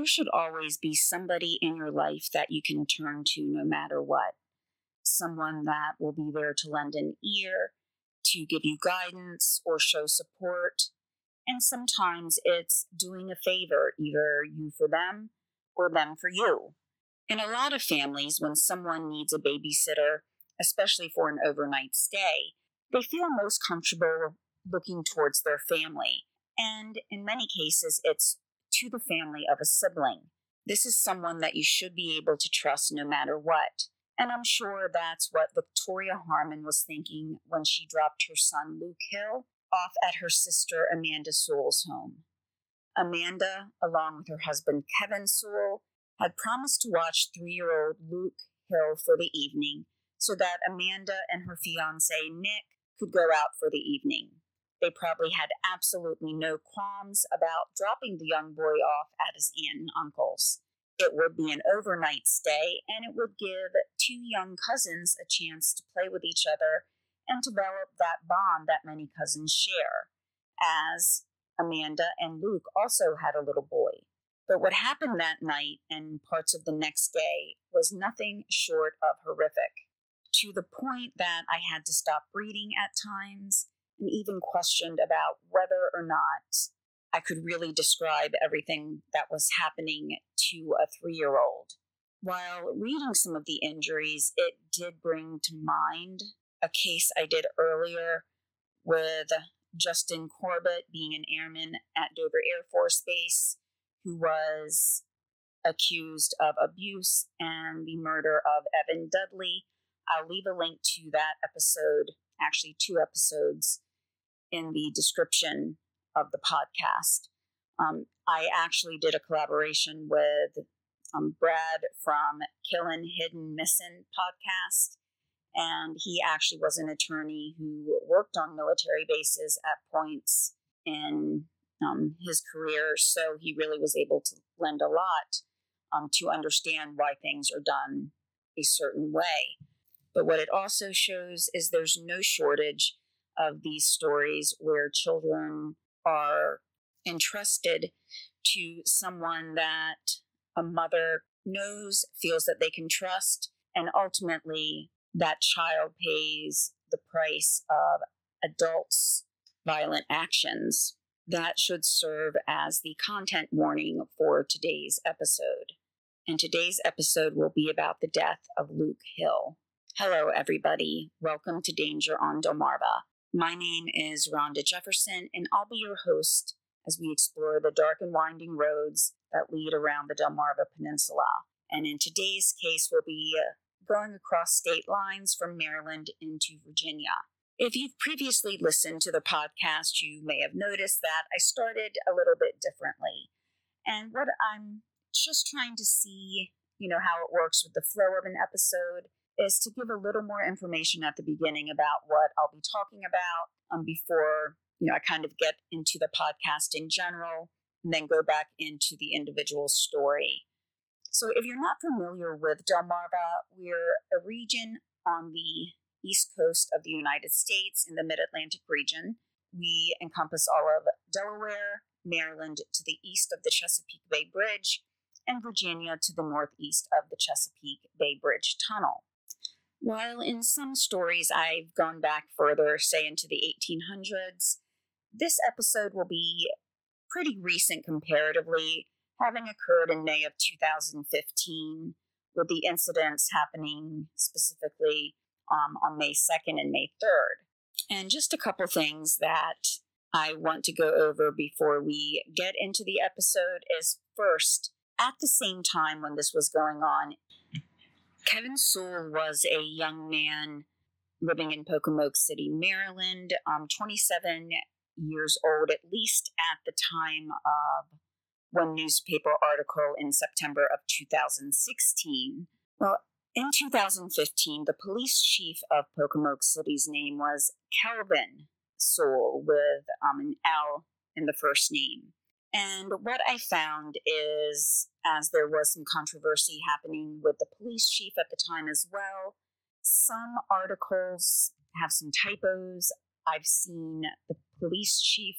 there should always be somebody in your life that you can turn to no matter what. Someone that will be there to lend an ear, to give you guidance or show support. And sometimes it's doing a favor, either you for them or them for you. In a lot of families, when someone needs a babysitter, especially for an overnight stay, they feel most comfortable looking towards their family. And in many cases, it's to the family of a sibling. This is someone that you should be able to trust no matter what. And I'm sure that's what Victoria Harman was thinking when she dropped her son Luke Hill off at her sister Amanda Sewell's home. Amanda, along with her husband Kevin Sewell, had promised to watch three year old Luke Hill for the evening so that Amanda and her fiance Nick could go out for the evening. They probably had absolutely no qualms about dropping the young boy off at his aunt and uncle's. It would be an overnight stay, and it would give two young cousins a chance to play with each other and develop that bond that many cousins share, as Amanda and Luke also had a little boy. But what happened that night and parts of the next day was nothing short of horrific, to the point that I had to stop reading at times and even questioned about whether or not I could really describe everything that was happening to a three year old. While reading some of the injuries, it did bring to mind a case I did earlier with Justin Corbett being an airman at Dover Air Force Base who was accused of abuse and the murder of Evan Dudley. I'll leave a link to that episode, actually, two episodes in the description of the podcast. Um, I actually did a collaboration with um, Brad from Killin' Hidden Missin podcast. And he actually was an attorney who worked on military bases at points in um, his career. So he really was able to lend a lot um, to understand why things are done a certain way. But what it also shows is there's no shortage of these stories where children are entrusted to someone that a mother knows, feels that they can trust, and ultimately that child pays the price of adults' violent actions. That should serve as the content warning for today's episode. And today's episode will be about the death of Luke Hill. Hello, everybody. Welcome to Danger on Delmarva. My name is Rhonda Jefferson, and I'll be your host as we explore the dark and winding roads that lead around the Delmarva Peninsula. And in today's case, we'll be uh, going across state lines from Maryland into Virginia. If you've previously listened to the podcast, you may have noticed that I started a little bit differently. And what I'm just trying to see, you know, how it works with the flow of an episode is to give a little more information at the beginning about what I'll be talking about um, before you know I kind of get into the podcast in general and then go back into the individual story. So if you're not familiar with Delmarva, we're a region on the east coast of the United States in the mid-Atlantic region. We encompass all of Delaware, Maryland to the east of the Chesapeake Bay Bridge, and Virginia to the northeast of the Chesapeake Bay Bridge Tunnel. While in some stories I've gone back further, say into the 1800s, this episode will be pretty recent comparatively, having occurred in May of 2015, with the incidents happening specifically um, on May 2nd and May 3rd. And just a couple things that I want to go over before we get into the episode is first, at the same time when this was going on, Kevin Sewell was a young man living in Pocomoke City, Maryland, um, 27 years old, at least at the time of one newspaper article in September of 2016. Well, in 2015, the police chief of Pocomoke City's name was Kelvin Sewell with um, an L in the first name. And what I found is, as there was some controversy happening with the police chief at the time as well, some articles have some typos. I've seen the police chief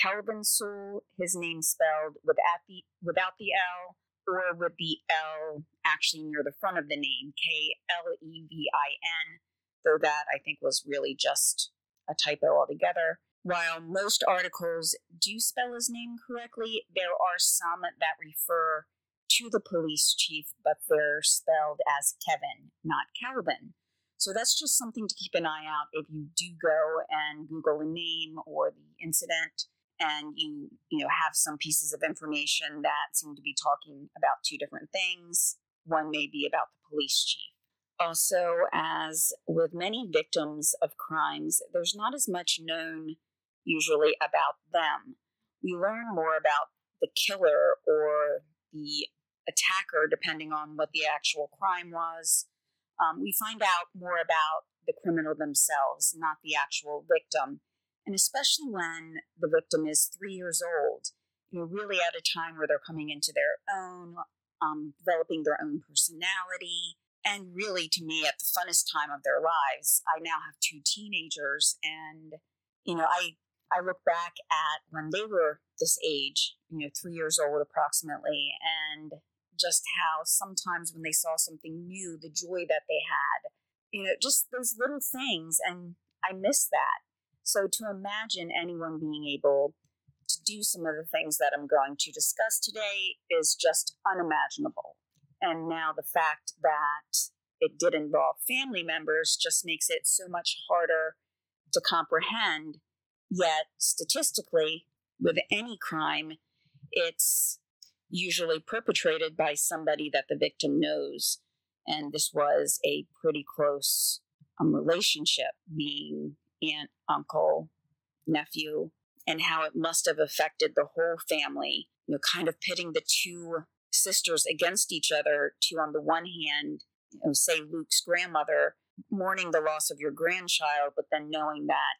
Kelvin Sewell, his name spelled without the without the L or with the L actually near the front of the name, K L E V I N, though that I think was really just a typo altogether. While most articles do spell his name correctly, there are some that refer to the police chief, but they're spelled as Kevin, not Kelvin. So that's just something to keep an eye out if you do go and Google a name or the incident and you you know have some pieces of information that seem to be talking about two different things. One may be about the police chief. Also, as with many victims of crimes, there's not as much known usually about them. We learn more about the killer or the attacker, depending on what the actual crime was. Um, we find out more about the criminal themselves, not the actual victim. And especially when the victim is three years old, you know, really at a time where they're coming into their own, um, developing their own personality, and really to me at the funnest time of their lives. I now have two teenagers, and you know, I I look back at when they were this age, you know, three years old approximately, and just how sometimes when they saw something new, the joy that they had, you know, just those little things. And I miss that. So to imagine anyone being able to do some of the things that I'm going to discuss today is just unimaginable. And now the fact that it did involve family members just makes it so much harder to comprehend. Yet, statistically, with any crime, it's usually perpetrated by somebody that the victim knows. And this was a pretty close um, relationship, being aunt, uncle, nephew, and how it must have affected the whole family. You know, kind of pitting the two sisters against each other to, on the one hand, you know, say Luke's grandmother mourning the loss of your grandchild, but then knowing that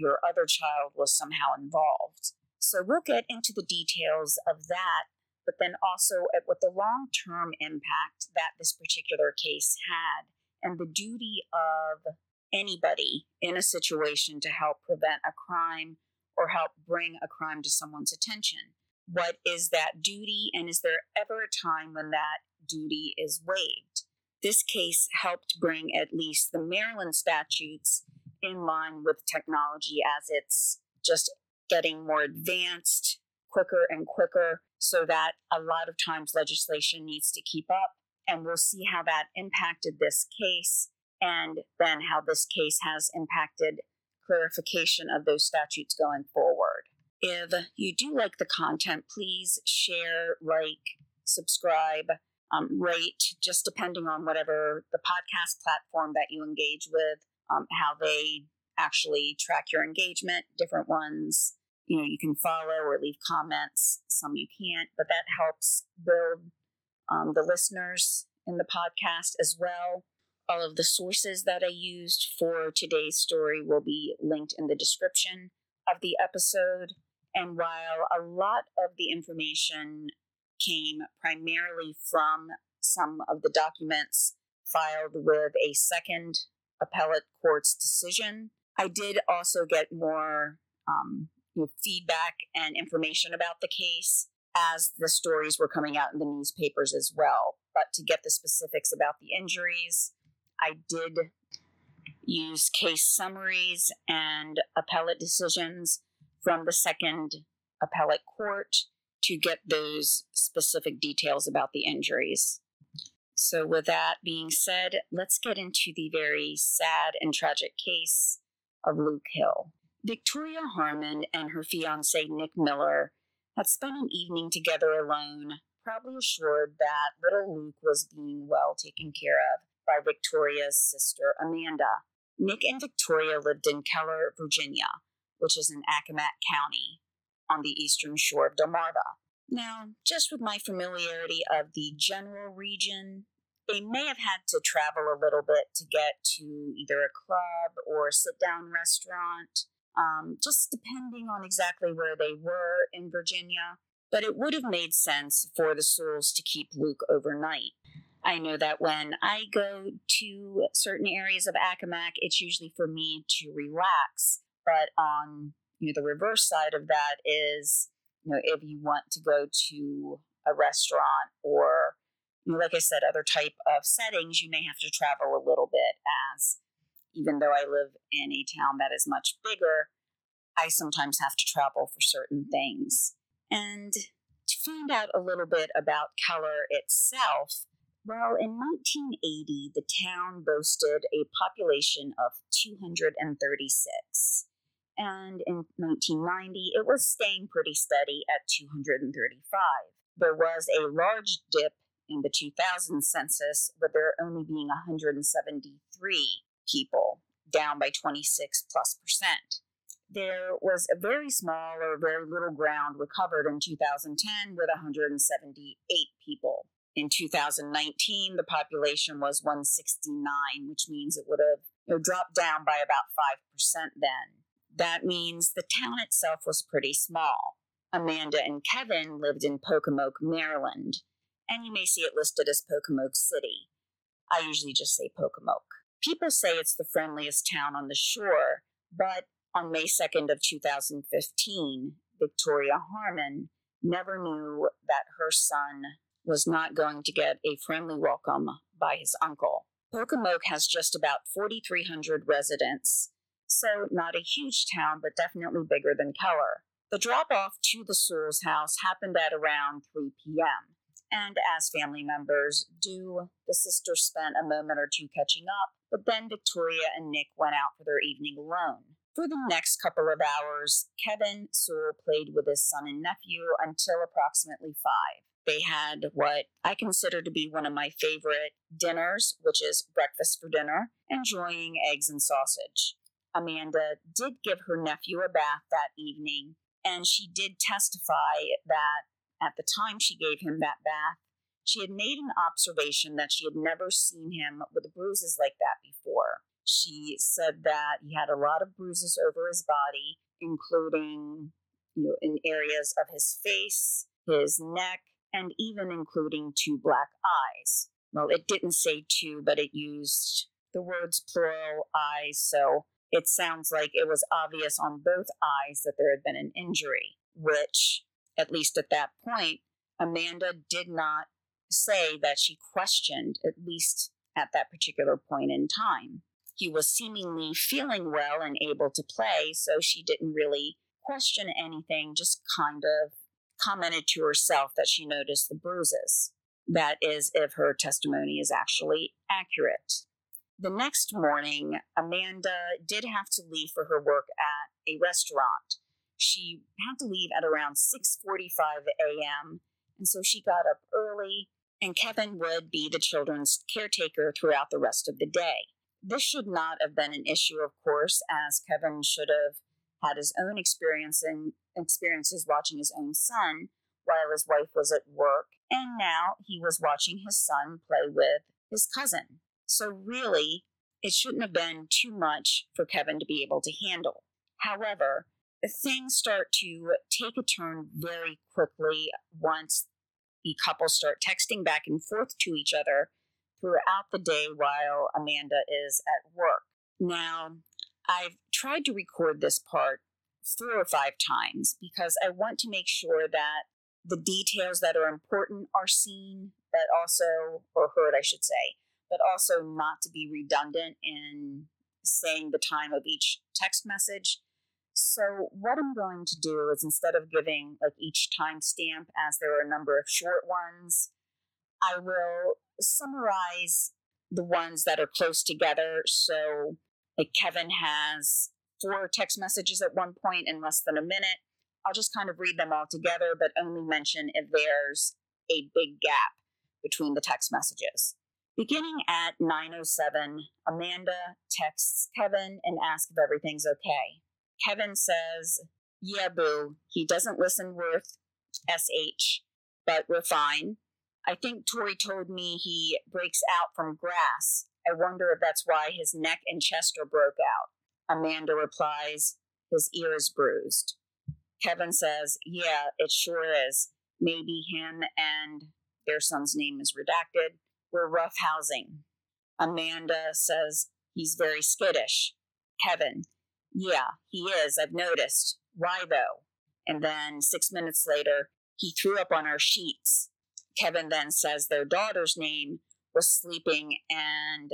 your other child was somehow involved. So we'll get into the details of that but then also at what the long term impact that this particular case had and the duty of anybody in a situation to help prevent a crime or help bring a crime to someone's attention. What is that duty, and is there ever a time when that duty is waived? This case helped bring at least the Maryland statutes in line with technology as it's just getting more advanced quicker and quicker so that a lot of times legislation needs to keep up. And we'll see how that impacted this case and then how this case has impacted clarification of those statutes going forward. If you do like the content, please share, like, subscribe, um, rate, just depending on whatever the podcast platform that you engage with, um, how they actually track your engagement. Different ones. You know you can follow or leave comments. Some you can't but that helps build um, the listeners in the podcast as well. All of the sources that i used for today's story will be linked in the description of the episode. And while a lot of the information came primarily from some of the documents filed with a second appellate court's decision i did also get more um, feedback and information about the case as the stories were coming out in the newspapers as well. But to get the specifics about the injuries, I did use case summaries and appellate decisions from the second appellate court to get those specific details about the injuries. So, with that being said, let's get into the very sad and tragic case of Luke Hill. Victoria Harman and her fiance Nick Miller had spent an evening together alone, probably assured that little Luke was being well taken care of by Victoria's sister Amanda. Nick and Victoria lived in Keller, Virginia, which is in Accomack County on the eastern shore of Delmarva. Now, just with my familiarity of the general region, they may have had to travel a little bit to get to either a club or a sit down restaurant um, just depending on exactly where they were in Virginia. But it would have made sense for the Sewells to keep Luke overnight. I know that when I go to certain areas of Accomack, it's usually for me to relax. But on you know, the reverse side of that is, you know, if you want to go to a restaurant or, you know, like I said, other type of settings, you may have to travel a little bit as even though I live in a town that is much bigger, I sometimes have to travel for certain things. And to find out a little bit about Keller itself, well, in 1980, the town boasted a population of 236. And in 1990, it was staying pretty steady at 235. There was a large dip in the 2000 census, with there only being 173 people, down by 26 plus percent. There was a very small or very little ground recovered in 2010 with 178 people. In 2019, the population was 169, which means it would have dropped down by about 5% then. That means the town itself was pretty small. Amanda and Kevin lived in Pocomoke, Maryland, and you may see it listed as Pocomoke City. I usually just say Pocomoke. People say it's the friendliest town on the shore, but on May 2nd of 2015, Victoria Harman never knew that her son was not going to get a friendly welcome by his uncle. Pocomoke has just about 4,300 residents, so not a huge town, but definitely bigger than Keller. The drop off to the Sewell's house happened at around 3 p.m. And as family members do, the sisters spent a moment or two catching up, but then Victoria and Nick went out for their evening alone. For the next couple of hours, Kevin Sewell played with his son and nephew until approximately 5. They had what I consider to be one of my favorite dinners, which is breakfast for dinner, enjoying eggs and sausage. Amanda did give her nephew a bath that evening, and she did testify that at the time she gave him that bath, she had made an observation that she had never seen him with bruises like that before. She said that he had a lot of bruises over his body, including you know, in areas of his face, his neck, and even including two black eyes. Well, it didn't say two, but it used the words plural eyes, so it sounds like it was obvious on both eyes that there had been an injury, which at least at that point, Amanda did not say that she questioned, at least at that particular point in time. He was seemingly feeling well and able to play, so she didn't really question anything, just kind of commented to herself that she noticed the bruises. That is, if her testimony is actually accurate. The next morning, Amanda did have to leave for her work at a restaurant she had to leave at around 6:45 a.m. and so she got up early and Kevin would be the children's caretaker throughout the rest of the day. This should not have been an issue, of course, as Kevin should have had his own experience and experiences watching his own son while his wife was at work, and now he was watching his son play with his cousin. So really, it shouldn't have been too much for Kevin to be able to handle. However, things start to take a turn very quickly once the couple start texting back and forth to each other throughout the day while Amanda is at work. Now, I've tried to record this part four or five times because I want to make sure that the details that are important are seen, but also, or heard, I should say, but also not to be redundant in saying the time of each text message so what I'm going to do is instead of giving like each timestamp, as there are a number of short ones, I will summarize the ones that are close together. So like Kevin has four text messages at one point in less than a minute. I'll just kind of read them all together, but only mention if there's a big gap between the text messages. Beginning at 9:07, Amanda texts Kevin and asks if everything's okay. Kevin says, Yeah, boo, he doesn't listen worth SH, but we're fine. I think Tori told me he breaks out from grass. I wonder if that's why his neck and chest are broke out. Amanda replies, His ear is bruised. Kevin says, Yeah, it sure is. Maybe him and their son's name is redacted. We're rough housing. Amanda says, He's very skittish. Kevin, yeah, he is, I've noticed. Why though? And then six minutes later, he threw up on our sheets. Kevin then says their daughter's name was sleeping and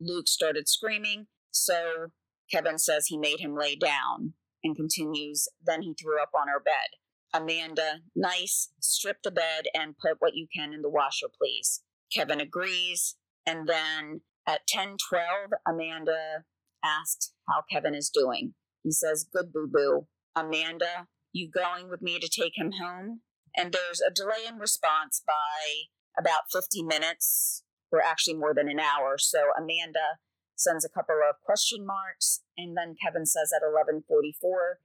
Luke started screaming. So Kevin says he made him lay down and continues, then he threw up on our bed. Amanda, nice, strip the bed and put what you can in the washer, please. Kevin agrees. And then at 10:12, Amanda asks how Kevin is doing. He says, "Good, boo boo." Amanda, you going with me to take him home? And there's a delay in response by about 50 minutes, or actually more than an hour. So Amanda sends a couple of question marks, and then Kevin says at 11:44,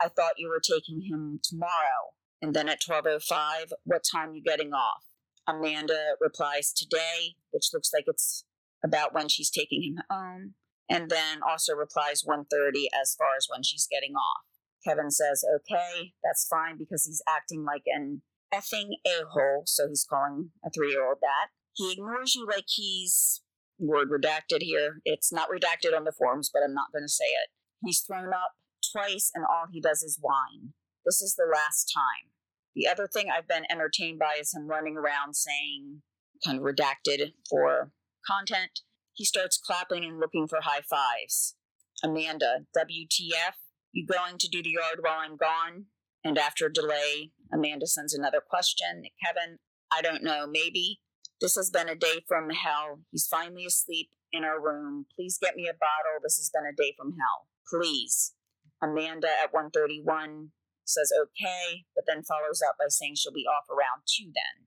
"I thought you were taking him tomorrow." And then at 12:05, "What time you getting off?" Amanda replies today, which looks like it's about when she's taking him home, and then also replies 1:30 as far as when she's getting off. Kevin says, "Okay, that's fine," because he's acting like an effing a-hole, so he's calling a three-year-old that. He ignores you like he's word redacted here. It's not redacted on the forms, but I'm not going to say it. He's thrown up twice, and all he does is whine. This is the last time. The other thing I've been entertained by is him running around saying, kind of redacted for content. He starts clapping and looking for high fives. Amanda, WTF? You going to do the yard while I'm gone? And after a delay, Amanda sends another question. Kevin, I don't know, maybe. This has been a day from hell. He's finally asleep in our room. Please get me a bottle. This has been a day from hell. Please. Amanda at 131 says okay, but then follows up by saying she'll be off around 2 then.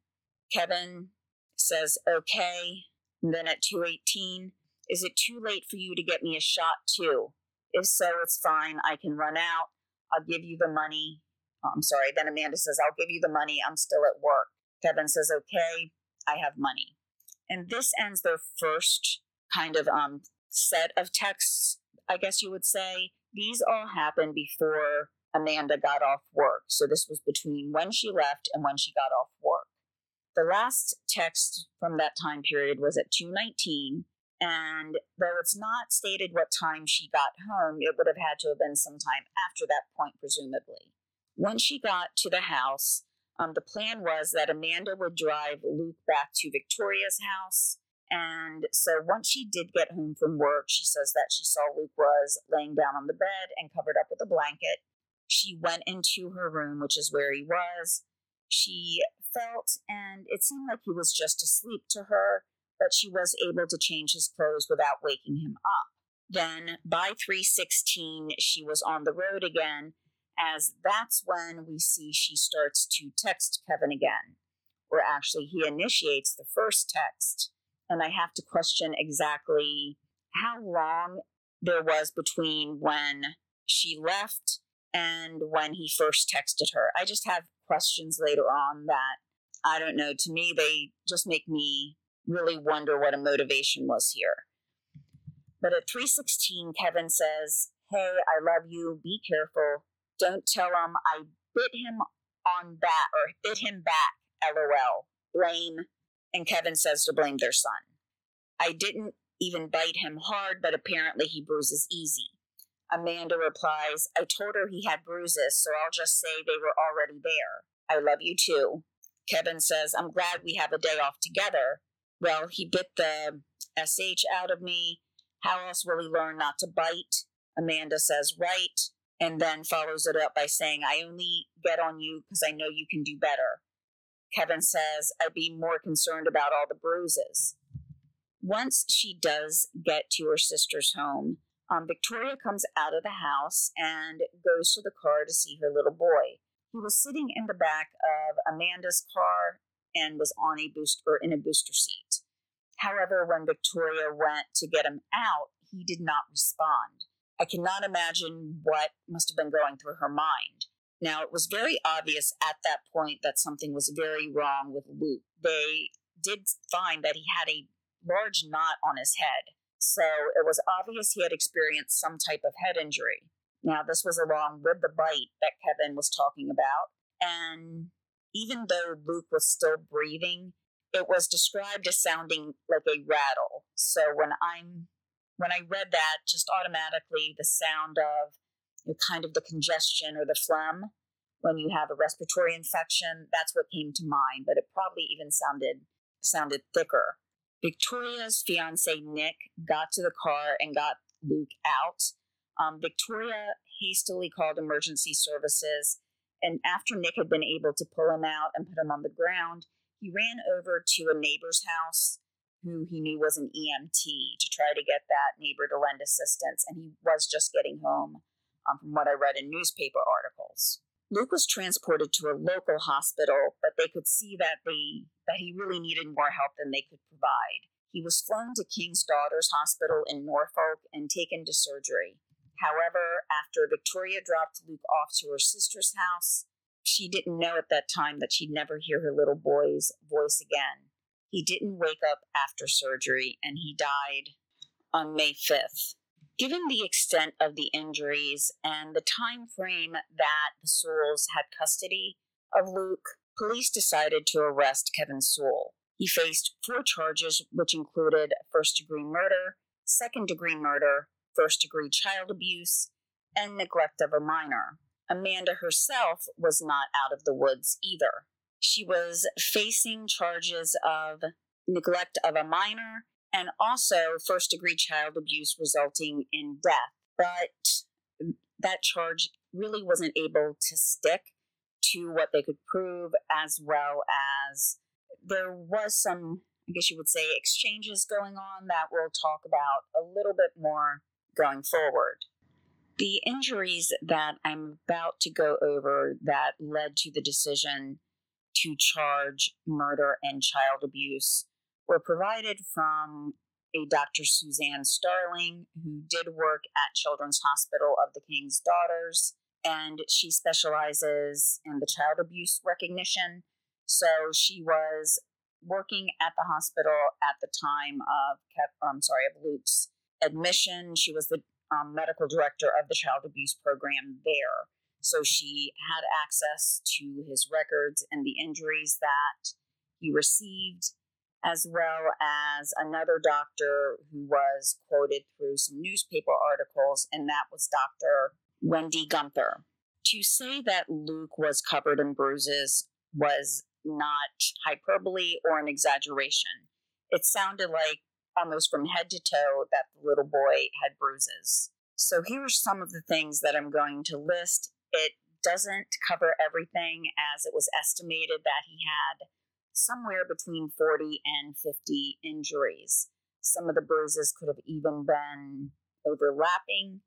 Kevin says okay, and then at 218, is it too late for you to get me a shot too? If so, it's fine. I can run out. I'll give you the money. Oh, I'm sorry. Then Amanda says, I'll give you the money. I'm still at work. Kevin says, okay, I have money. And this ends their first kind of um, set of texts, I guess you would say. These all happened before Amanda got off work. So this was between when she left and when she got off work. The last text from that time period was at 219. And though it's not stated what time she got home, it would have had to have been sometime after that point, presumably. When she got to the house, um, the plan was that Amanda would drive Luke back to Victoria's house. And so once she did get home from work, she says that she saw Luke was laying down on the bed and covered up with a blanket. She went into her room, which is where he was. She felt, and it seemed like he was just asleep to her, but she was able to change his clothes without waking him up. Then by 316, she was on the road again, as that's when we see she starts to text Kevin again. Or actually, he initiates the first text. And I have to question exactly how long there was between when she left and when he first texted her. I just have questions later on that I don't know. To me, they just make me really wonder what a motivation was here. But at 316, Kevin says, Hey, I love you. Be careful. Don't tell him I bit him on that or bit him back. LOL. Blame. And Kevin says to blame their son. I didn't even bite him hard, but apparently he bruises easy. Amanda replies, I told her he had bruises, so I'll just say they were already there. I love you too. Kevin says, I'm glad we have a day off together. Well, he bit the SH out of me. How else will he learn not to bite? Amanda says, Right. And then follows it up by saying, I only get on you because I know you can do better. Kevin says, I'd be more concerned about all the bruises. Once she does get to her sister's home, um, Victoria comes out of the house and goes to the car to see her little boy. He was sitting in the back of Amanda's car and was on a booster in a booster seat. However, when Victoria went to get him out, he did not respond. I cannot imagine what must have been going through her mind. Now, it was very obvious at that point that something was very wrong with Luke. They did find that he had a large knot on his head, so it was obvious he had experienced some type of head injury. Now, this was along with the bite that Kevin was talking about. And even though Luke was still breathing, it was described as sounding like a rattle. So when I'm when I read that, just automatically the sound of you know, kind of the congestion or the phlegm when you have a respiratory infection. That's what came to mind, but it probably even sounded sounded thicker. Victoria's fiance Nick got to the car and got Luke out. Um, Victoria hastily called emergency services, and after Nick had been able to pull him out and put him on the ground, he ran over to a neighbor's house who he knew was an EMT to try to get that neighbor to lend assistance, and he was just getting home um, from what I read in newspaper articles. Luke was transported to a local hospital, but they could see that they that he really needed more help than they could provide. He was flown to King's Daughters Hospital in Norfolk and taken to surgery. However, after Victoria dropped Luke off to her sister's house, she didn't know at that time that she'd never hear her little boy's voice again. He didn't wake up after surgery and he died on May 5th. Given the extent of the injuries and the time frame that the Sewells had custody of Luke, police decided to arrest Kevin Sewell. He faced four charges, which included first degree murder, second degree murder, first degree child abuse, and neglect of a minor. Amanda herself was not out of the woods either. She was facing charges of neglect of a minor and also first degree child abuse resulting in death. But that charge really wasn't able to stick to what they could prove, as well as there was some, I guess you would say, exchanges going on that we'll talk about a little bit more going forward. The injuries that I'm about to go over that led to the decision to charge murder and child abuse were provided from a Dr. Suzanne Starling, who did work at Children's Hospital of the King's Daughters, and she specializes in the child abuse recognition. So she was working at the hospital at the time of, I'm sorry, of Luke's admission. She was the um, medical director of the child abuse program there. So she had access to his records and the injuries that he received, as well as another doctor who was quoted through some newspaper articles, and that was Dr. Wendy Gunther. To say that Luke was covered in bruises was not hyperbole or an exaggeration. It sounded like almost from head to toe that the little boy had bruises. So here are some of the things that I'm going to list. It doesn't cover everything as it was estimated that he had somewhere between 40 and 50 injuries. Some of the bruises could have even been overlapping.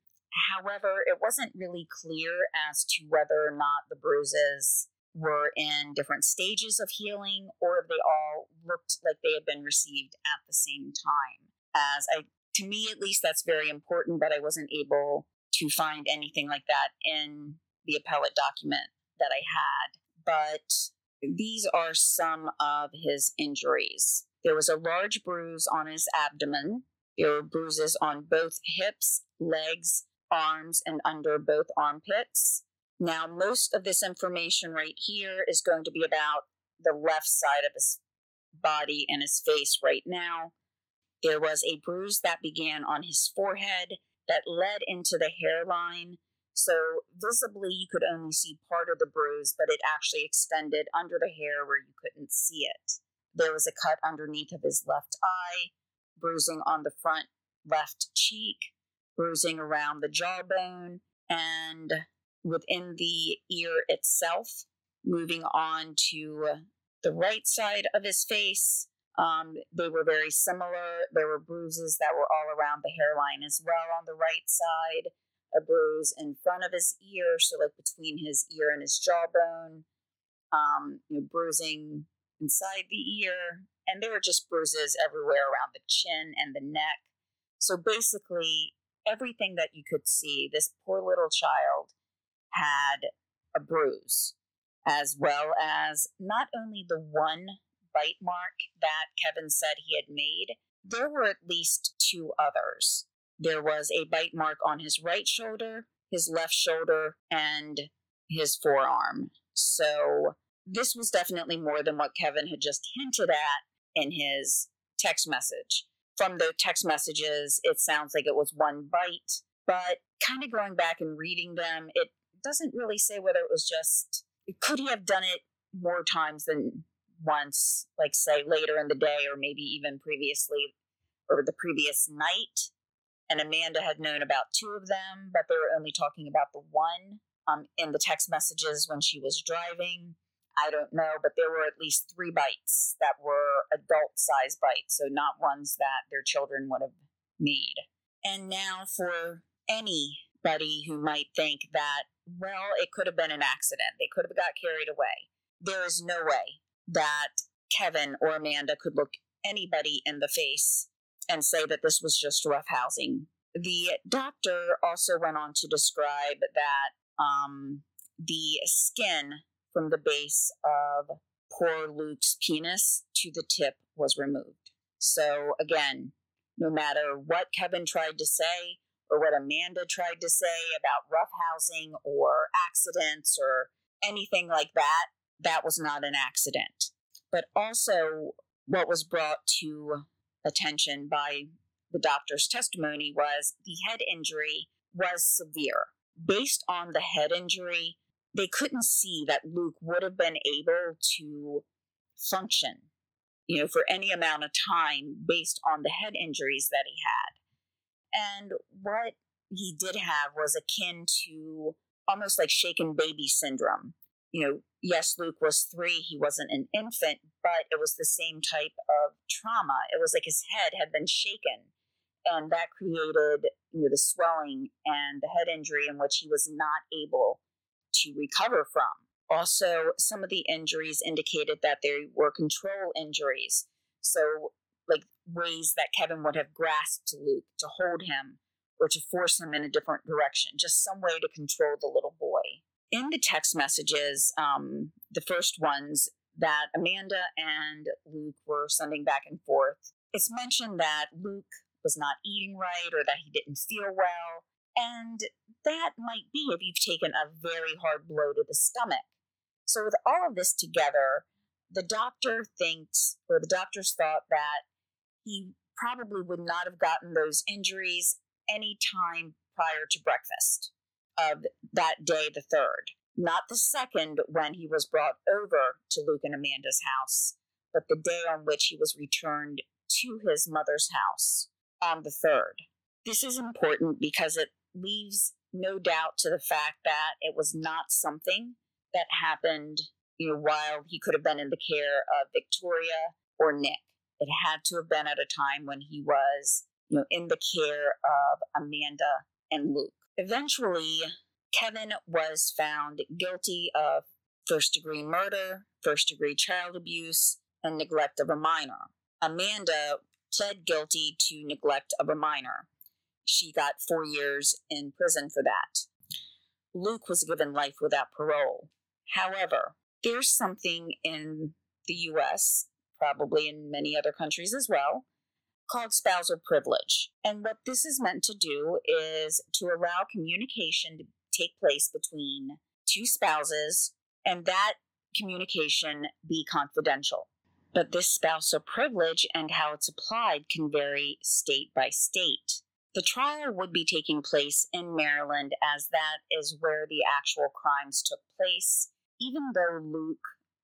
However, it wasn't really clear as to whether or not the bruises were in different stages of healing or if they all looked like they had been received at the same time. As I to me at least that's very important, but I wasn't able to find anything like that in the appellate document that I had. But these are some of his injuries. There was a large bruise on his abdomen. There were bruises on both hips, legs, arms, and under both armpits. Now, most of this information right here is going to be about the left side of his body and his face right now. There was a bruise that began on his forehead that led into the hairline. So, visibly, you could only see part of the bruise, but it actually extended under the hair where you couldn't see it. There was a cut underneath of his left eye, bruising on the front left cheek, bruising around the jawbone, and within the ear itself, moving on to the right side of his face. Um, they were very similar. There were bruises that were all around the hairline as well on the right side, a bruise in front of his ear, so like between his ear and his jawbone, um, you know, bruising inside the ear, and there were just bruises everywhere around the chin and the neck. So basically, everything that you could see, this poor little child had a bruise, as well as not only the one bite mark that Kevin said he had made, there were at least two others. There was a bite mark on his right shoulder, his left shoulder, and his forearm. So this was definitely more than what Kevin had just hinted at in his text message. From the text messages, it sounds like it was one bite, but kind of going back and reading them, it doesn't really say whether it was just, could he have done it more times than once, like say later in the day or maybe even previously or the previous night? And Amanda had known about two of them, but they were only talking about the one um, in the text messages when she was driving. I don't know, but there were at least three bites that were adult size bites, so not ones that their children would have made. And now for anybody who might think that, well, it could have been an accident, they could have got carried away. There is no way that Kevin or Amanda could look anybody in the face and say that this was just roughhousing. The doctor also went on to describe that um, the skin from the base of poor Luke's penis to the tip was removed. So, again, no matter what Kevin tried to say or what Amanda tried to say about roughhousing or accidents or anything like that, that was not an accident. But also, what was brought to attention by the doctor's testimony was the head injury was severe. Based on the head injury, they couldn't see that Luke would have been able to function, you know, for any amount of time based on the head injuries that he had. And what he did have was akin to almost like shaken baby syndrome. You know, yes, Luke was three, he wasn't an infant, but it was the same type of trauma. It was like his head had been shaken, and that created, you know, the swelling and the head injury in which he was not able to recover from. Also, some of the injuries indicated that they were control injuries. So, like ways that Kevin would have grasped Luke to hold him or to force him in a different direction, just some way to control the little boy. In the text messages, um, the first ones that Amanda and Luke were sending back and forth, it's mentioned that Luke was not eating right or that he didn't feel well. And that might be if you've taken a very hard blow to the stomach. So, with all of this together, the doctor thinks, or the doctors thought that he probably would not have gotten those injuries any time prior to breakfast of that day, the third. Not the second when he was brought over to Luke and Amanda's house, but the day on which he was returned to his mother's house on the third. This is important because it leaves no doubt to the fact that it was not something that happened, you know, while he could have been in the care of Victoria or Nick. It had to have been at a time when he was, you know, in the care of Amanda and Luke. Eventually, Kevin was found guilty of first degree murder, first degree child abuse, and neglect of a minor. Amanda pled guilty to neglect of a minor. She got four years in prison for that. Luke was given life without parole. However, there's something in the US, probably in many other countries as well, called spousal privilege. And what this is meant to do is to allow communication to take place between two spouses and that communication be confidential. But this spousal privilege and how it's applied can vary state by state. The trial would be taking place in Maryland, as that is where the actual crimes took place. Even though Luke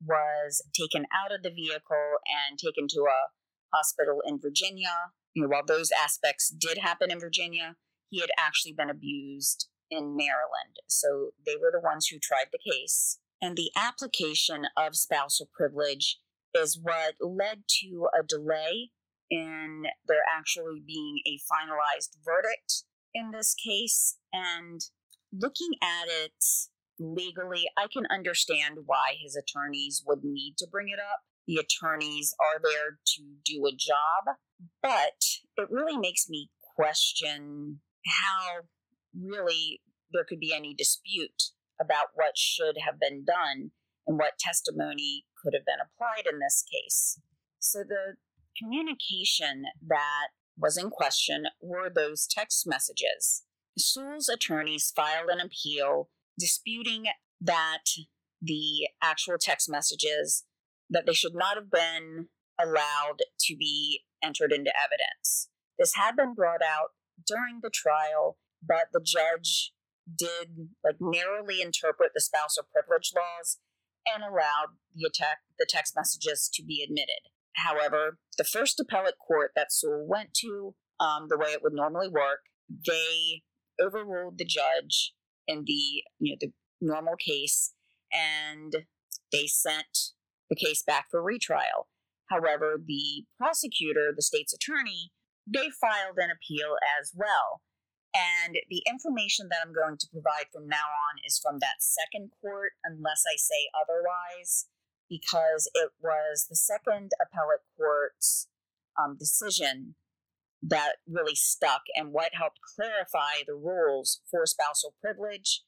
was taken out of the vehicle and taken to a hospital in Virginia, you know, while those aspects did happen in Virginia, he had actually been abused in Maryland. So they were the ones who tried the case. And the application of spousal privilege is what led to a delay in there actually being a finalized verdict in this case. And looking at it legally, I can understand why his attorneys would need to bring it up. The attorneys are there to do a job, but it really makes me question how really there could be any dispute about what should have been done and what testimony could have been applied in this case. So the communication that was in question were those text messages. Sewell's attorneys filed an appeal disputing that the actual text messages that they should not have been allowed to be entered into evidence. This had been brought out during the trial but the judge did like narrowly interpret the spousal privilege laws and allowed the attack the text messages to be admitted. However, the first appellate court that Sewell went to, um, the way it would normally work, they overruled the judge in the you know the normal case, and they sent the case back for retrial. However, the prosecutor, the state's attorney, they filed an appeal as well. And the information that I'm going to provide from now on is from that second court, unless I say otherwise, because it was the second appellate court's um, decision that really stuck and what helped clarify the rules for spousal privilege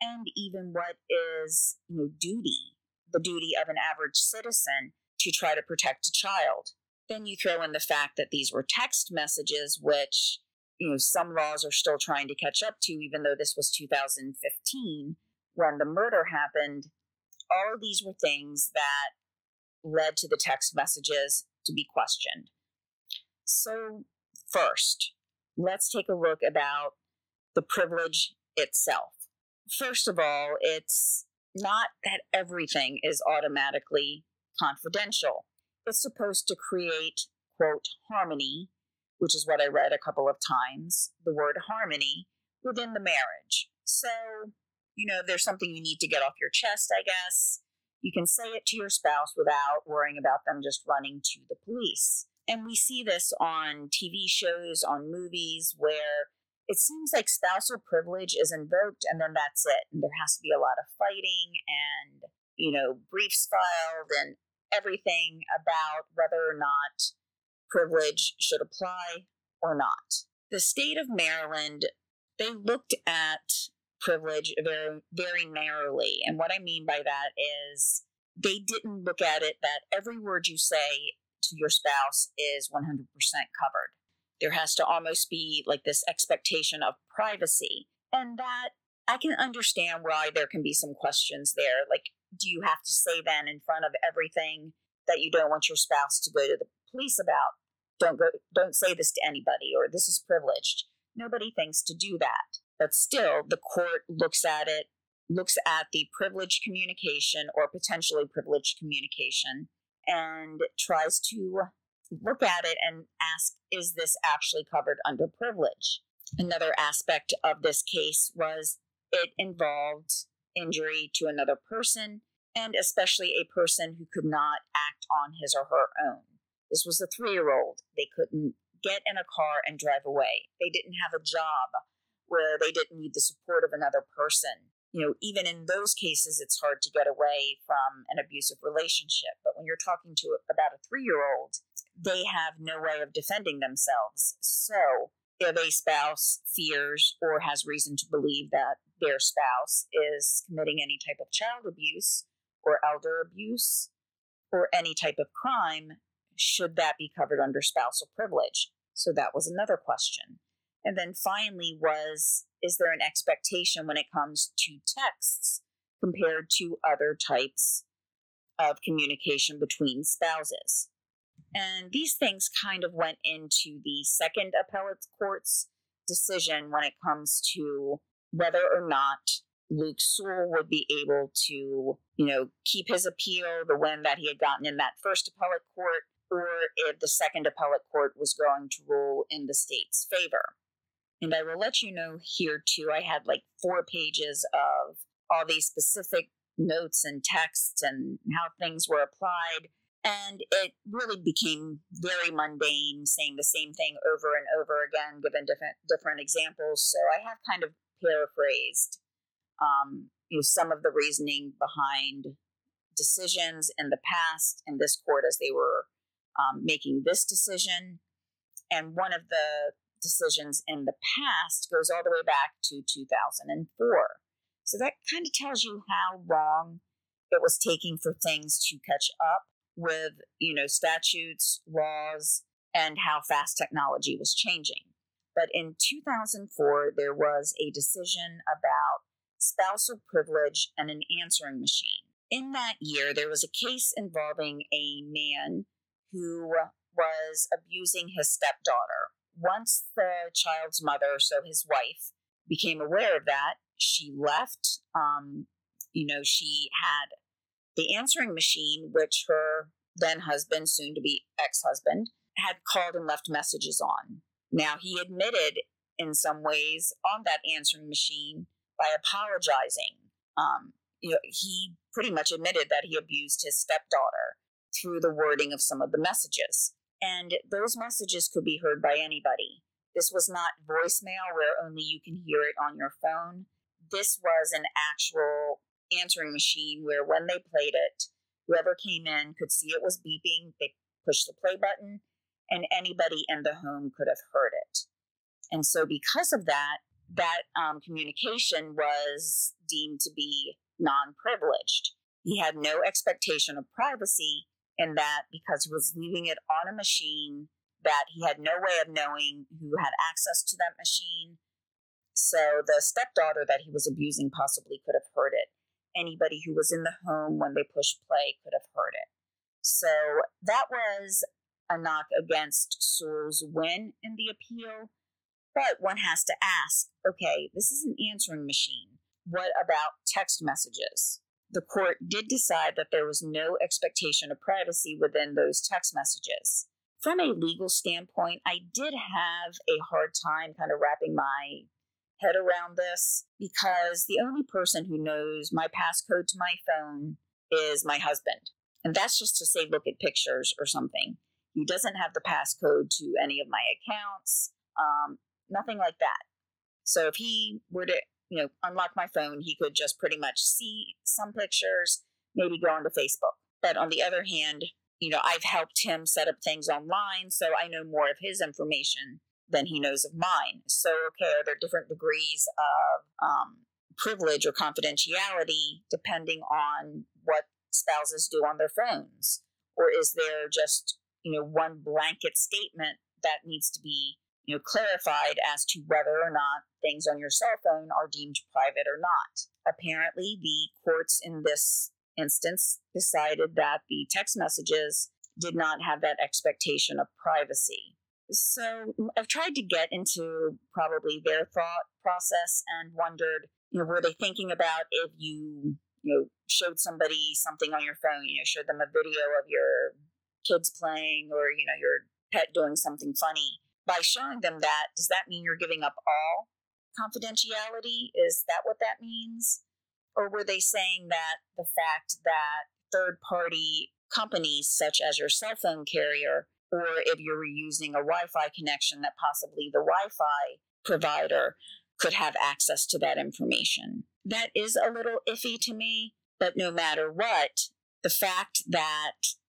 and even what is you know duty the duty of an average citizen to try to protect a child. Then you throw in the fact that these were text messages which you know some laws are still trying to catch up to even though this was 2015 when the murder happened all of these were things that led to the text messages to be questioned. So first let's take a look about the privilege itself. First of all it's not that everything is automatically confidential. It's supposed to create quote harmony which is what I read a couple of times, the word harmony within the marriage. So, you know, there's something you need to get off your chest, I guess. You can say it to your spouse without worrying about them just running to the police. And we see this on TV shows, on movies, where it seems like spousal privilege is invoked and then that's it. And there has to be a lot of fighting and, you know, briefs filed and everything about whether or not privilege should apply or not. The state of Maryland, they looked at privilege very, very narrowly. And what I mean by that is they didn't look at it that every word you say to your spouse is 100% covered. There has to almost be like this expectation of privacy. And that I can understand why there can be some questions there. Like, do you have to say then in front of everything that you don't want your spouse to go to the police about? don't go don't say this to anybody or this is privileged. Nobody thinks to do that. But still the court looks at it looks at the privileged communication or potentially privileged communication and tries to look at it and ask is this actually covered under privilege? Another aspect of this case was it involved injury to another person and especially a person who could not act on his or her own this was a three year old. They couldn't get in a car and drive away. They didn't have a job where they didn't need the support of another person. You know, even in those cases, it's hard to get away from an abusive relationship. But when you're talking to about a three year old, they have no way of defending themselves. So, if a spouse fears or has reason to believe that their spouse is committing any type of child abuse or elder abuse or any type of crime, should that be covered under spousal privilege? So that was another question. And then finally, was is there an expectation when it comes to texts compared to other types of communication between spouses? And these things kind of went into the second appellate court's decision when it comes to whether or not Luke Sewell would be able to, you know, keep his appeal, the win that he had gotten in that first appellate court, or if the second appellate court was going to rule in the state's favor. And I will let you know here too, I had like four pages of all these specific notes and texts and how things were applied. And it really became very mundane, saying the same thing over and over again, given different different examples. So I have kind of paraphrased, um, you know, some of the reasoning behind decisions in the past in this court as they were um, making this decision. And one of the decisions in the past goes all the way back to 2004. So that kind of tells you how long it was taking for things to catch up with, you know, statutes, laws, and how fast technology was changing. But in 2004, there was a decision about spousal privilege and an answering machine. In that year, there was a case involving a man who was abusing his stepdaughter. Once the child's mother, so his wife, became aware of that, she left. Um, you know, she had the answering machine, which her then husband, soon to be ex husband, had called and left messages on. Now, he admitted in some ways on that answering machine by apologizing. Um, you know, he pretty much admitted that he abused his stepdaughter through the wording of some of the messages. And those messages could be heard by anybody. This was not voicemail where only you can hear it on your phone. This was an actual answering machine where when they played it, whoever came in could see it was beeping, they pushed the play button, and anybody in the home could have heard it. And so, because of that, that um, communication was deemed to be non privileged. He had no expectation of privacy in that because he was leaving it on a machine that he had no way of knowing who had access to that machine. So the stepdaughter that he was abusing possibly could have heard it. Anybody who was in the home when they pushed play could have heard it. So that was a knock against Sewell's win in the appeal. But one has to ask okay, this is an answering machine. What about text messages? The court did decide that there was no expectation of privacy within those text messages. From a legal standpoint, I did have a hard time kind of wrapping my head around this because the only person who knows my passcode to my phone is my husband. And that's just to say, look at pictures or something. He doesn't have the passcode to any of my accounts, um, nothing like that. So if he were to, you know, unlock my phone, he could just pretty much see some pictures, maybe go onto Facebook. But on the other hand, you know, I've helped him set up things online, so I know more of his information than he knows of mine. So, okay, are there different degrees of um, privilege or confidentiality depending on what spouses do on their phones? Or is there just, you know, one blanket statement that needs to be, you know, clarified as to whether or not things on your cell phone are deemed private or not? Apparently, the courts in this instance decided that the text messages did not have that expectation of privacy. So I've tried to get into probably their thought process and wondered, you know, were they thinking about if you, you know, showed somebody something on your phone, you know, showed them a video of your kids playing or, you know, your pet doing something funny. By showing them that, does that mean you're giving up all confidentiality? Is that what that means? Or were they saying that the fact that third party companies, such as your cell phone carrier, or if you're using a Wi Fi connection, that possibly the Wi Fi provider could have access to that information? That is a little iffy to me, but no matter what, the fact that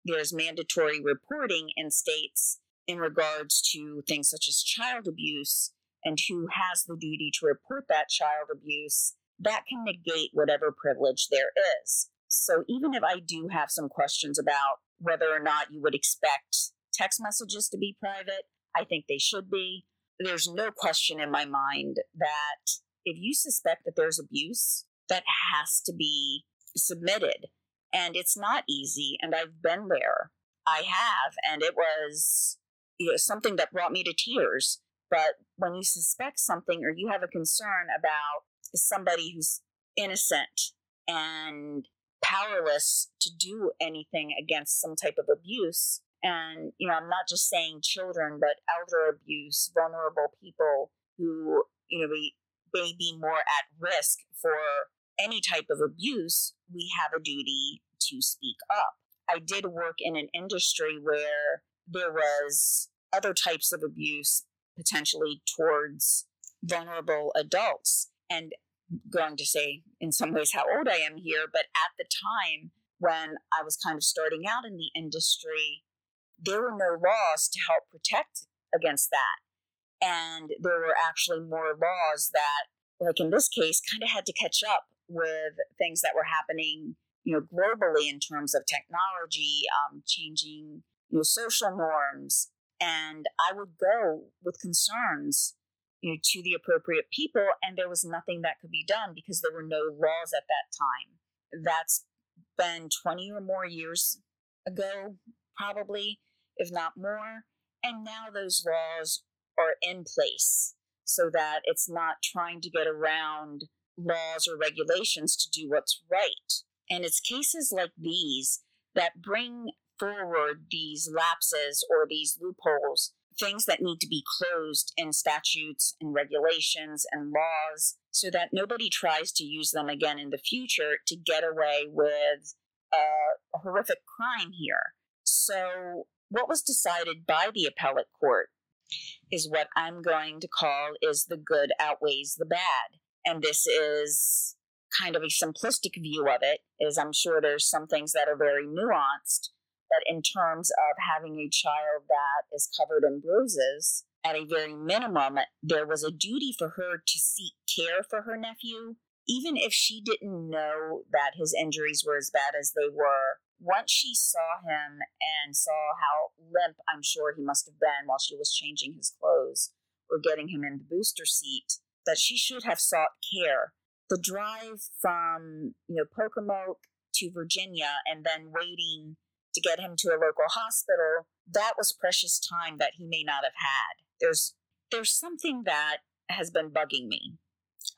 there's mandatory reporting in states in regards to things such as child abuse and who has the duty to report that child abuse that can negate whatever privilege there is. So even if I do have some questions about whether or not you would expect text messages to be private, I think they should be. There's no question in my mind that if you suspect that there's abuse, that has to be submitted. And it's not easy. And I've been there. I have. And it was you know, something that brought me to tears. But when you suspect something or you have a concern about somebody who's innocent and powerless to do anything against some type of abuse. And, you know, I'm not just saying children, but elder abuse, vulnerable people who, you know, may be more at risk for any type of abuse, we have a duty to speak up. I did work in an industry where there was other types of abuse potentially towards vulnerable adults and going to say in some ways how old I am here, but at the time when I was kind of starting out in the industry, there were no laws to help protect against that. And there were actually more laws that, like in this case, kind of had to catch up with things that were happening, you know, globally in terms of technology, um, changing, you know, social norms. And I would go with concerns you know, to the appropriate people, and there was nothing that could be done because there were no laws at that time. That's been 20 or more years ago, probably, if not more. And now those laws are in place. so that it's not trying to get around laws or regulations to do what's right. And it's cases like these that bring forward these lapses or these loopholes, things that need to be closed in statutes and regulations and laws so that nobody tries to use them again in the future to get away with a horrific crime here. So, what was decided by the appellate court is what I'm going to call is the good outweighs the bad. And this is kind of a simplistic view of it, is I'm sure there's some things that are very nuanced, but in terms of having a child that is covered in bruises, at a very minimum, there was a duty for her to seek care for her nephew, even if she didn't know that his injuries were as bad as they were. Once she saw him and saw how limp I'm sure he must have been while she was changing his clothes or getting him in the booster seat, that she should have sought care. The drive from, you know, Pocomoke to Virginia and then waiting to get him to a local hospital, that was precious time that he may not have had. There's there's something that has been bugging me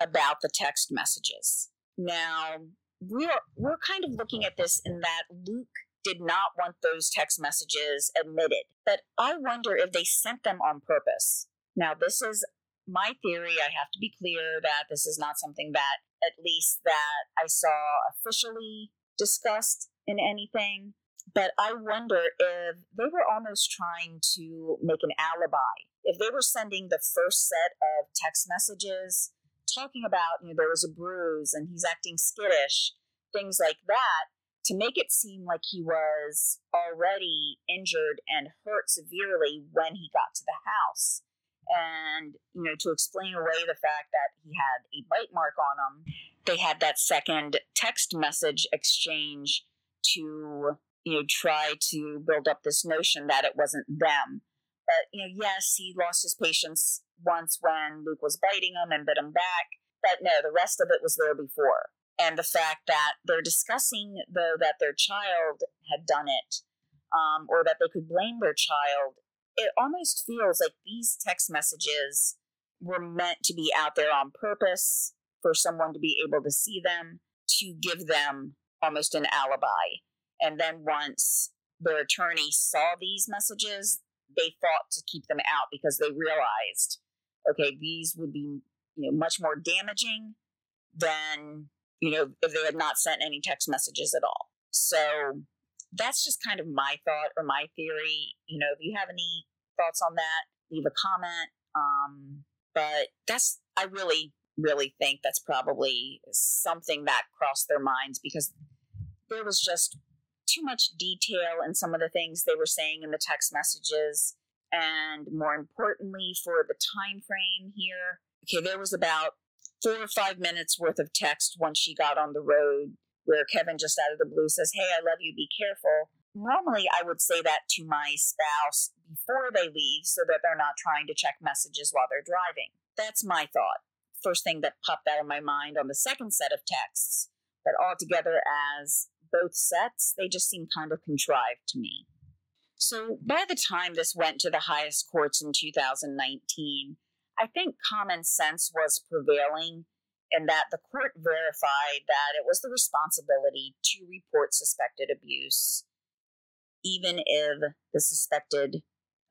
about the text messages. Now, we're we're kind of looking at this in that Luke did not want those text messages admitted. But I wonder if they sent them on purpose. Now, this is my theory. I have to be clear that this is not something that at least that I saw officially discussed in anything. But I wonder if they were almost trying to make an alibi. If they were sending the first set of text messages talking about, you know, there was a bruise and he's acting skittish, things like that, to make it seem like he was already injured and hurt severely when he got to the house. And, you know, to explain away the fact that he had a bite mark on him, they had that second text message exchange to you know, try to build up this notion that it wasn't them. But, you know, yes, he lost his patience once when Luke was biting him and bit him back. But no, the rest of it was there before. And the fact that they're discussing, though, that their child had done it, um, or that they could blame their child, it almost feels like these text messages were meant to be out there on purpose for someone to be able to see them, to give them almost an alibi and then once their attorney saw these messages, they fought to keep them out because they realized, okay, these would be you know much more damaging than you know if they had not sent any text messages at all. So that's just kind of my thought or my theory. You know, if you have any thoughts on that, leave a comment. Um, but that's I really really think that's probably something that crossed their minds because there was just too much detail in some of the things they were saying in the text messages. And more importantly for the time frame here okay there was about four or five minutes worth of text once she got on the road where kevin just out of the blue says hey i love you be careful. Normally i would say that to my spouse before they leave so that they're not trying to check messages while they're driving. That's my thought. First thing that popped out of my mind on the second set of texts but altogether as both sets, they just seem kind of contrived to me. So by the time this went to the highest courts in 2019, I think common sense was prevailing in that the court verified that it was the responsibility to report suspected abuse, even if the suspected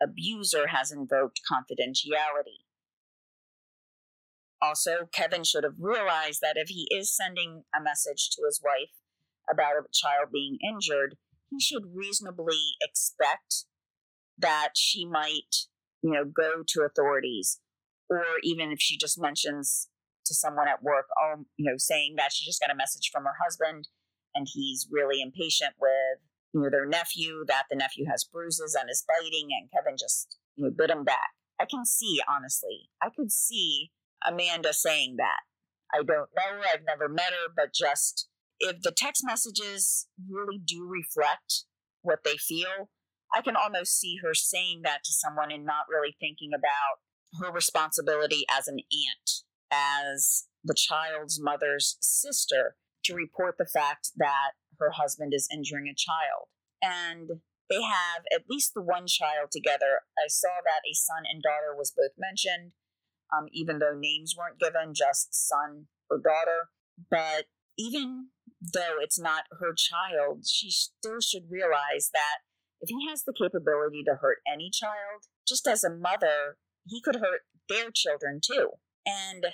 abuser has invoked confidentiality. Also, Kevin should have realized that if he is sending a message to his wife about a child being injured, he should reasonably expect that she might, you know, go to authorities, or even if she just mentions to someone at work, oh, you know, saying that she just got a message from her husband and he's really impatient with, you know, their nephew, that the nephew has bruises and is biting, and Kevin just, you know, bit him back. I can see, honestly, I could see Amanda saying that. I don't know her, I've never met her, but just if the text messages really do reflect what they feel, I can almost see her saying that to someone and not really thinking about her responsibility as an aunt, as the child's mother's sister, to report the fact that her husband is injuring a child. And they have at least the one child together. I saw that a son and daughter was both mentioned. um, even though names weren't given, just son or daughter. But even though it's not her child, she still should realize that if he has the capability to hurt any child, just as a mother, he could hurt their children too. And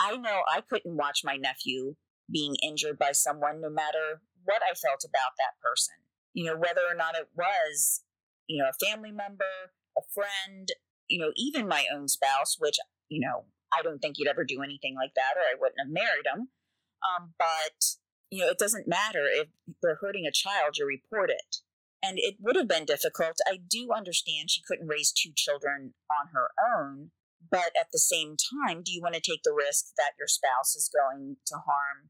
I know I couldn't watch my nephew being injured by someone no matter what I felt about that person. You know, whether or not it was, you know, a family member, a friend, you know, even my own spouse, which, you know, I don't think he'd ever do anything like that or I wouldn't have married him. Um, but, you know, it doesn't matter if they're hurting a child, you report it. And it would have been difficult. I do understand she couldn't raise two children on her own. But at the same time, do you want to take the risk that your spouse is going to harm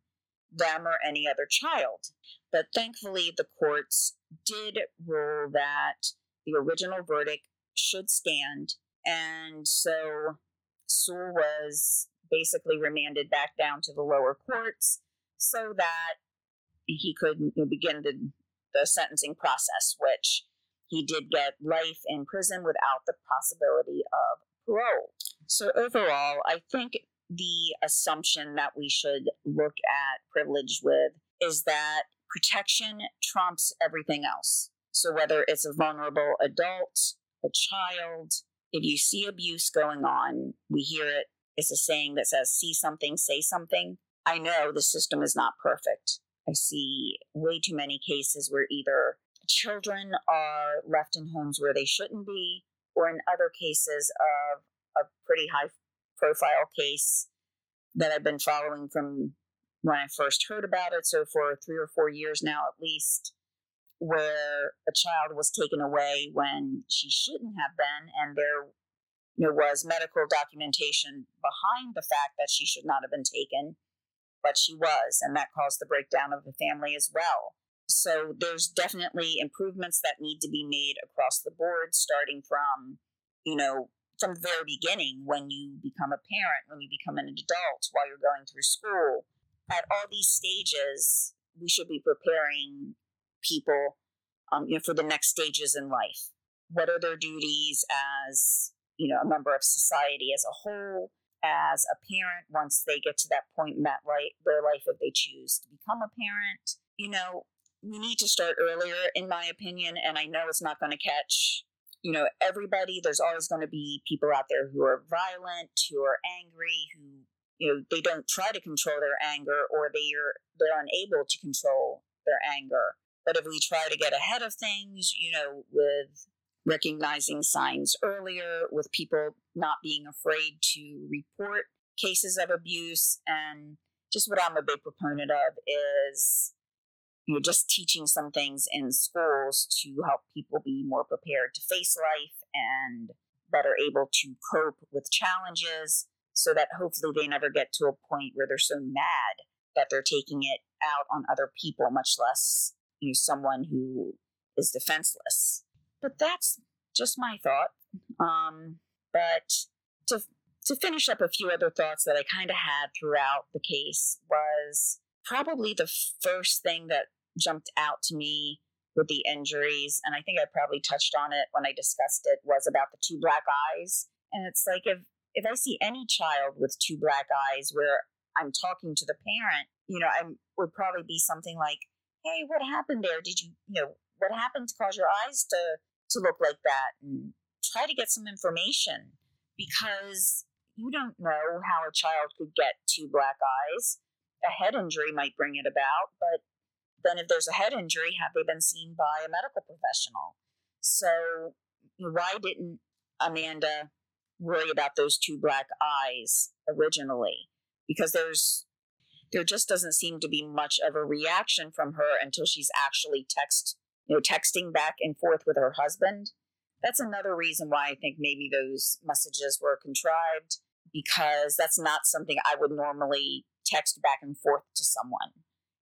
them or any other child? But thankfully, the courts did rule that the original verdict should stand. And so Sewell was basically remanded back down to the lower courts so that he could begin the, the sentencing process, which he did get life in prison without the possibility of parole. So, overall, I think the assumption that we should look at privilege with is that protection trumps everything else. So, whether it's a vulnerable adult, a child, if you see abuse going on, we hear it. It's a saying that says, see something, say something. I know the system is not perfect. I see way too many cases where either children are left in homes where they shouldn't be, or in other cases of a pretty high profile case that I've been following from when I first heard about it. So, for three or four years now, at least, where a child was taken away when she shouldn't have been, and there, there was medical documentation behind the fact that she should not have been taken, but she was, and that caused the breakdown of the family as well. So there's definitely improvements that need to be made across the board, starting from, you know, from the very beginning when you become a parent, when you become an adult, while you're going through school. At all these stages, we should be preparing people um, you know, for the next stages in life. What are their duties as you know a member of society as a whole, as a parent once they get to that point in that right their life if they choose to become a parent. You know, we need to start earlier, in my opinion, and I know it's not going to catch you know everybody. There's always going to be people out there who are violent, who are angry, who you know they don't try to control their anger or they are they're unable to control their anger but if we try to get ahead of things, you know, with recognizing signs earlier, with people not being afraid to report cases of abuse, and just what I'm a big proponent of is you know just teaching some things in schools to help people be more prepared to face life and better able to cope with challenges so that hopefully they never get to a point where they're so mad that they're taking it out on other people much less you know, someone who is defenseless. But that's just my thought. Um, but to to finish up a few other thoughts that I kind of had throughout the case was probably the first thing that jumped out to me with the injuries, and I think I probably touched on it when I discussed it, was about the two black eyes. And it's like if if I see any child with two black eyes where I'm talking to the parent, you know, I would probably be something like, hey, what happened there? Did you, you know, what happened to cause your eyes to to look like that? And try to get some information because you don't know how a child could get two black eyes. A head injury might bring it about, but then if there's a head injury, have they been seen by a medical professional? So why didn't Amanda worry about those two black eyes originally? Because there's there just doesn't seem to be much of a reaction from her until she's actually text you know texting back and forth with her husband. That's another reason why i think maybe those messages were contrived because that's not something i would normally text back and forth to someone.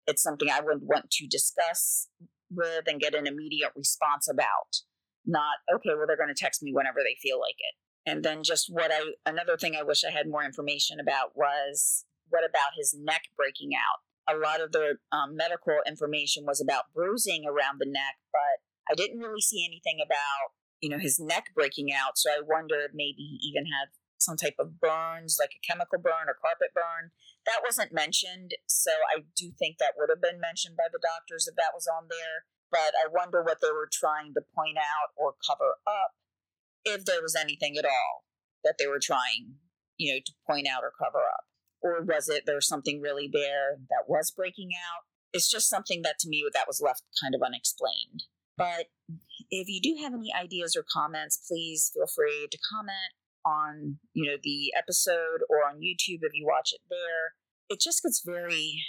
It's something i would want to discuss with and get an immediate response about not okay well they're going to text me whenever they feel like it. And then just what i another thing i wish i had more information about was what about his neck breaking out? A lot of the um, medical information was about bruising around the neck, but I didn't really see anything about you know his neck breaking out. So I wondered maybe he even had some type of burns, like a chemical burn or carpet burn. That wasn't mentioned, so I do think that would have been mentioned by the doctors if that was on there. But I wonder what they were trying to point out or cover up, if there was anything at all that they were trying, you know, to point out or cover up. Or was it there's something really there that was breaking out? It's just something that to me that was left kind of unexplained. But if you do have any ideas or comments, please feel free to comment on you know the episode or on YouTube if you watch it there. It just gets very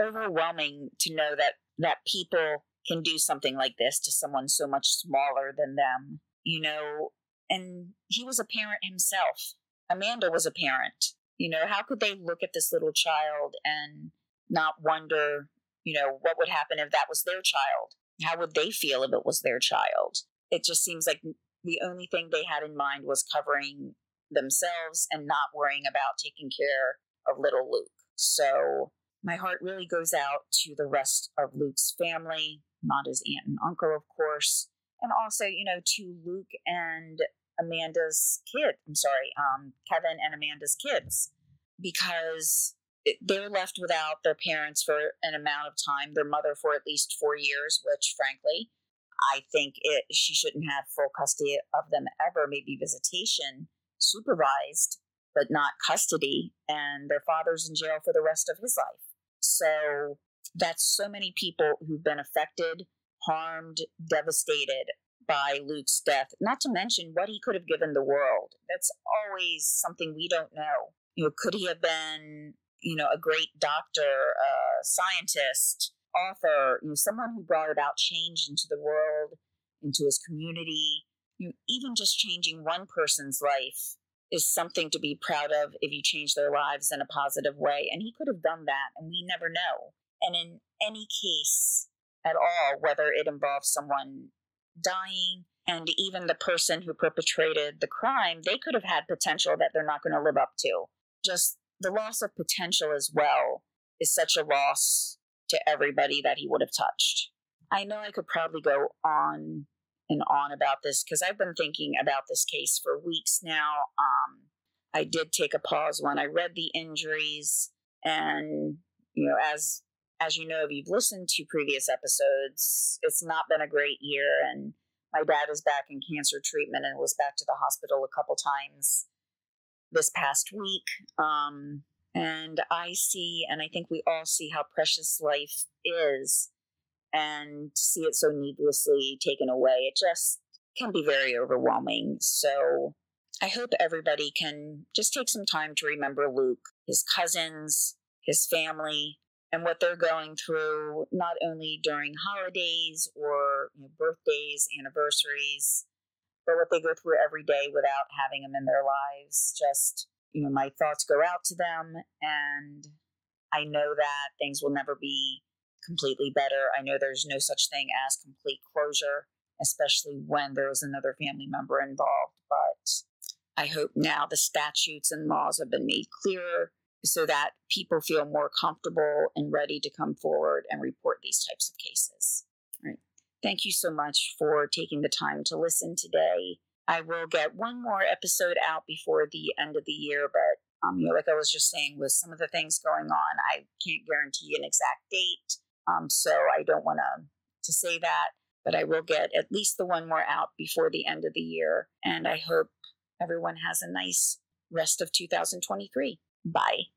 overwhelming to know that that people can do something like this to someone so much smaller than them, you know. And he was a parent himself. Amanda was a parent. You know, how could they look at this little child and not wonder, you know, what would happen if that was their child? How would they feel if it was their child? It just seems like the only thing they had in mind was covering themselves and not worrying about taking care of little Luke. So my heart really goes out to the rest of Luke's family, not his aunt and uncle, of course, and also, you know, to Luke and Amanda's kid. I'm sorry, um, Kevin and Amanda's kids, because they're left without their parents for an amount of time, their mother for at least four years, which frankly, I think it she shouldn't have full custody of them ever, maybe visitation supervised, but not custody, and their father's in jail for the rest of his life. So that's so many people who've been affected, harmed, devastated by Luke's death, not to mention what he could have given the world. That's always something we don't know. You know, could he have been, you know, a great doctor, scientist, author, you know, someone who brought about change into the world, into his community, you know, even just changing one person's life is something to be proud of if you change their lives in a positive way. And he could have done that, and we never know. And in any case at all, whether it involves someone dying and even the person who perpetrated the crime, they could have had potential that they're not going to live up to. Just the loss of potential as well is such a loss to everybody that he would have touched. I know I could probably go on and on about this because I've been thinking about this case for weeks now. Um, I did take a pause when I read the injuries, and you know, as as you know, if you've listened to previous episodes, it's not been a great year, and my dad is back in cancer treatment and was back to the hospital a couple times this past week. Um, and I see, and I think we all see how precious life is. And to see it so needlessly taken away, it just can be very overwhelming. So I hope everybody can just take some time to remember Luke, his cousins, his family, and what they're going through, not only during holidays or you know, birthdays, anniversaries, but what they go through every day without having them in their lives. Just you know, my thoughts go out to them. And I know that things will never be completely better. I know there's no such thing as complete closure, especially when there's another family member involved. But I hope now the statutes and laws have been made clearer so that people feel more comfortable and ready to come forward and report these types of cases. All right. Thank you so much for taking the time to listen today. I will get one more episode out before the end of the year, but um, you know, like I was just saying, with some of the things going on, I can't guarantee an exact date. Um, so I don't want to to say that, but I will get at least the one more out before the end of the year, and I hope everyone has a nice rest of 2023. Bye.